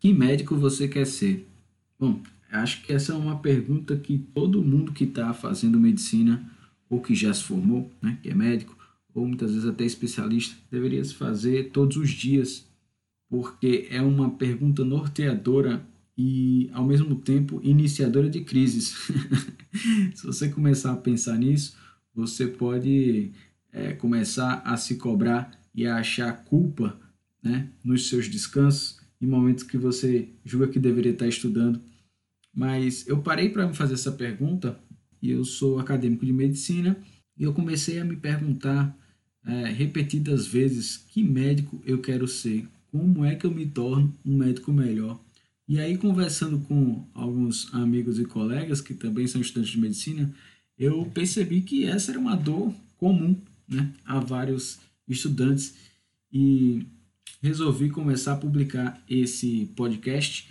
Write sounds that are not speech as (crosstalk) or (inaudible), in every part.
Que médico você quer ser? Bom, acho que essa é uma pergunta que todo mundo que está fazendo medicina ou que já se formou, né, que é médico, ou muitas vezes até especialista, deveria se fazer todos os dias, porque é uma pergunta norteadora e, ao mesmo tempo, iniciadora de crises. (laughs) se você começar a pensar nisso, você pode é, começar a se cobrar e a achar culpa né, nos seus descansos, em momentos que você julga que deveria estar estudando. Mas eu parei para me fazer essa pergunta, e eu sou acadêmico de medicina, e eu comecei a me perguntar é, repetidas vezes que médico eu quero ser, como é que eu me torno um médico melhor. E aí, conversando com alguns amigos e colegas que também são estudantes de medicina, eu percebi que essa era uma dor comum né, a vários estudantes e resolvi começar a publicar esse podcast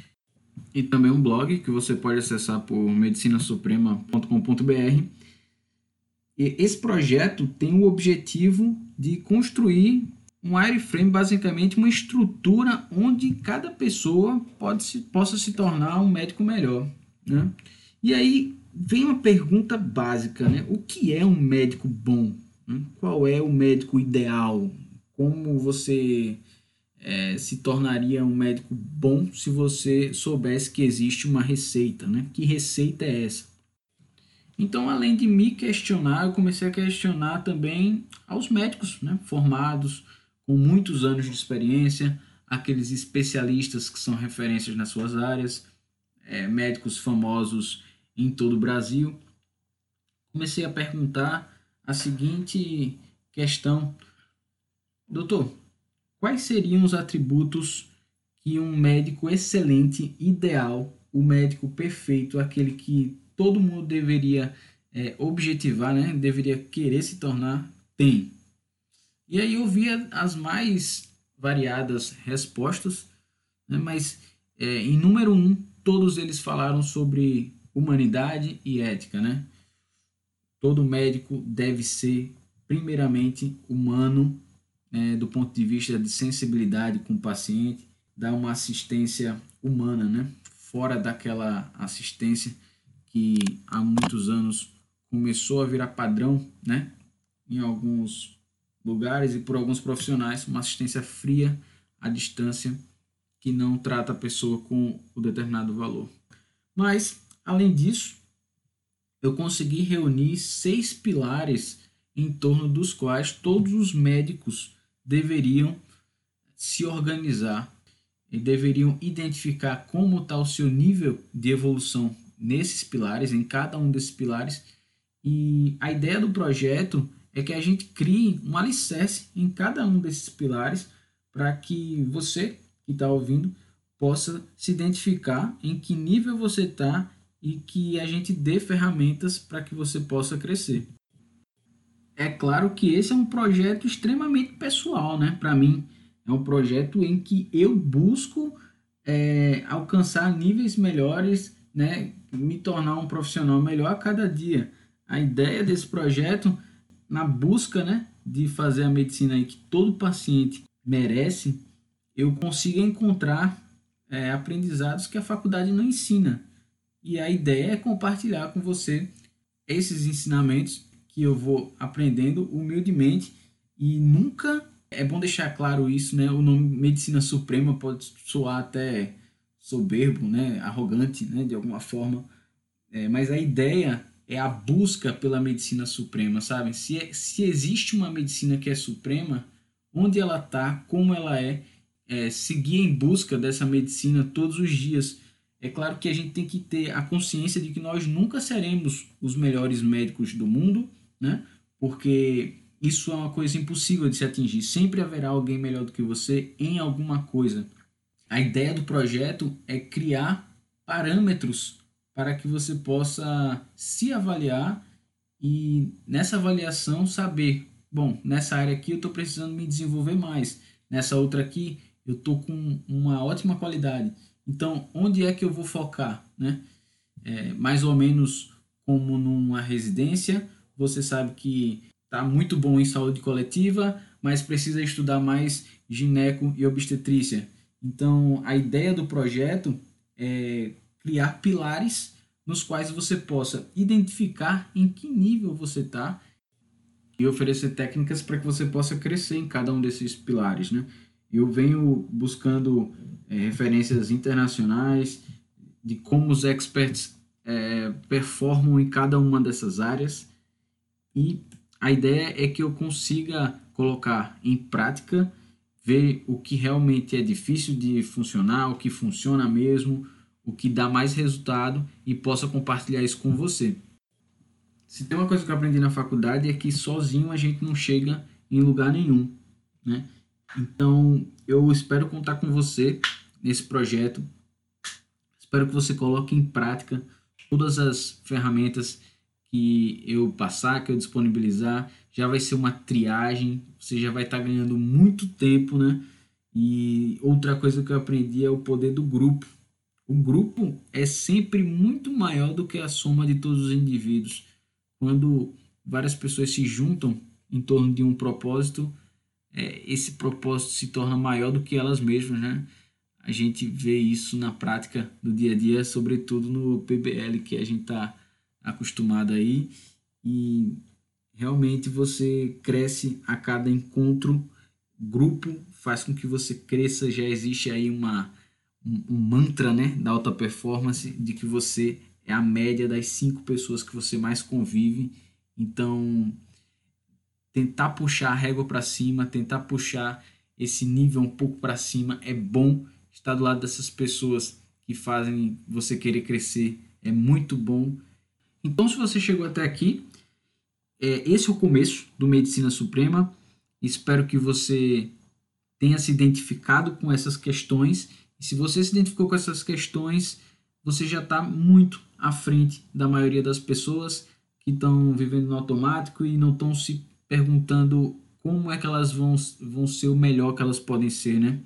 e também um blog que você pode acessar por medicinasuprema.com.br. E esse projeto tem o objetivo de construir um wireframe, basicamente uma estrutura onde cada pessoa pode se, possa se tornar um médico melhor. Né? E aí vem uma pergunta básica, né? O que é um médico bom? Qual é o médico ideal? Como você é, se tornaria um médico bom se você soubesse que existe uma receita, né? Que receita é essa? Então, além de me questionar, eu comecei a questionar também aos médicos né, formados, com muitos anos de experiência, aqueles especialistas que são referências nas suas áreas, é, médicos famosos em todo o Brasil. Comecei a perguntar a seguinte questão: Doutor, quais seriam os atributos que um médico excelente, ideal, o médico perfeito, aquele que todo mundo deveria é, objetivar, né? deveria querer se tornar, tem. E aí eu via as mais variadas respostas, né? mas é, em número um, todos eles falaram sobre humanidade e ética. Né? Todo médico deve ser, primeiramente, humano, né? do ponto de vista de sensibilidade com o paciente, dar uma assistência humana, né? fora daquela assistência que há muitos anos começou a virar padrão, né? Em alguns lugares e por alguns profissionais, uma assistência fria à distância que não trata a pessoa com o determinado valor. Mas, além disso, eu consegui reunir seis pilares em torno dos quais todos os médicos deveriam se organizar e deveriam identificar como está o seu nível de evolução nesses pilares, em cada um desses pilares. E a ideia do projeto é que a gente crie um alicerce em cada um desses pilares para que você que está ouvindo possa se identificar em que nível você está e que a gente dê ferramentas para que você possa crescer. É claro que esse é um projeto extremamente pessoal, né? Para mim, é um projeto em que eu busco é, alcançar níveis melhores né, me tornar um profissional melhor a cada dia. A ideia desse projeto, na busca né, de fazer a medicina aí que todo paciente merece, eu consiga encontrar é, aprendizados que a faculdade não ensina. E a ideia é compartilhar com você esses ensinamentos que eu vou aprendendo humildemente e nunca é bom deixar claro isso, né? O nome Medicina Suprema pode soar até soberbo, né, arrogante, né, de alguma forma. É, mas a ideia é a busca pela medicina suprema, sabe? Se, é, se existe uma medicina que é suprema, onde ela está, como ela é, é, seguir em busca dessa medicina todos os dias. É claro que a gente tem que ter a consciência de que nós nunca seremos os melhores médicos do mundo, né? Porque isso é uma coisa impossível de se atingir. Sempre haverá alguém melhor do que você em alguma coisa. A ideia do projeto é criar parâmetros para que você possa se avaliar e nessa avaliação saber, bom, nessa área aqui eu estou precisando me desenvolver mais, nessa outra aqui eu estou com uma ótima qualidade. Então, onde é que eu vou focar, né? É, mais ou menos como numa residência, você sabe que está muito bom em saúde coletiva, mas precisa estudar mais gineco e obstetrícia. Então, a ideia do projeto é criar pilares nos quais você possa identificar em que nível você está e oferecer técnicas para que você possa crescer em cada um desses pilares, né? Eu venho buscando é, referências internacionais de como os experts é, performam em cada uma dessas áreas e a ideia é que eu consiga colocar em prática, ver o que realmente é difícil de funcionar, o que funciona mesmo, o que dá mais resultado e possa compartilhar isso com você. Se tem uma coisa que eu aprendi na faculdade é que sozinho a gente não chega em lugar nenhum, né? Então, eu espero contar com você nesse projeto. Espero que você coloque em prática todas as ferramentas que eu passar, que eu disponibilizar. Já vai ser uma triagem, você já vai estar ganhando muito tempo, né? E outra coisa que eu aprendi é o poder do grupo. O grupo é sempre muito maior do que a soma de todos os indivíduos. Quando várias pessoas se juntam em torno de um propósito, é, esse propósito se torna maior do que elas mesmas, né? A gente vê isso na prática do dia a dia, sobretudo no PBL que a gente está acostumado aí e realmente você cresce a cada encontro, grupo faz com que você cresça, já existe aí uma um, um mantra né, da alta performance de que você é a média das cinco pessoas que você mais convive. Então, tentar puxar a régua para cima, tentar puxar esse nível um pouco para cima é bom. Estar do lado dessas pessoas que fazem você querer crescer é muito bom. Então, se você chegou até aqui, é, esse é o começo do Medicina Suprema. Espero que você tenha se identificado com essas questões e se você se identificou com essas questões, você já está muito à frente da maioria das pessoas que estão vivendo no automático e não estão se perguntando como é que elas vão, vão ser o melhor que elas podem ser, né?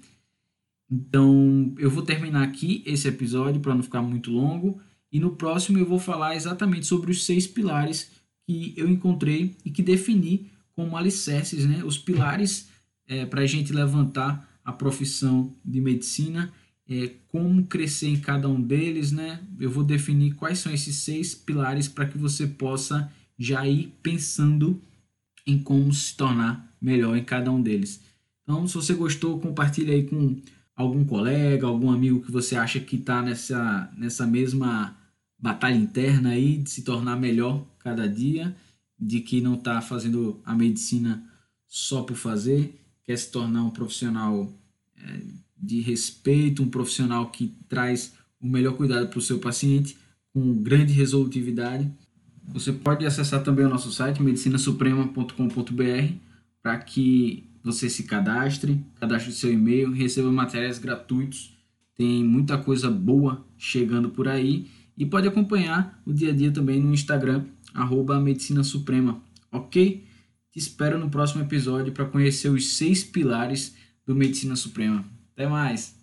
Então, eu vou terminar aqui esse episódio para não ficar muito longo e no próximo eu vou falar exatamente sobre os seis pilares que eu encontrei e que defini como alicerces, né? Os pilares é, para a gente levantar a profissão de medicina é, como crescer em cada um deles, né? Eu vou definir quais são esses seis pilares para que você possa já ir pensando em como se tornar melhor em cada um deles. Então, se você gostou, compartilhe aí com algum colega, algum amigo que você acha que está nessa, nessa mesma batalha interna aí de se tornar melhor cada dia, de que não está fazendo a medicina só por fazer, quer se tornar um profissional é, de respeito, um profissional que traz o melhor cuidado para o seu paciente, com grande resolutividade. Você pode acessar também o nosso site medicinasuprema.com.br para que você se cadastre, cadastre seu e-mail, receba materiais gratuitos. Tem muita coisa boa chegando por aí e pode acompanhar o dia a dia também no Instagram arroba Medicina Suprema, ok? Te espero no próximo episódio para conhecer os seis pilares do Medicina Suprema. Até mais!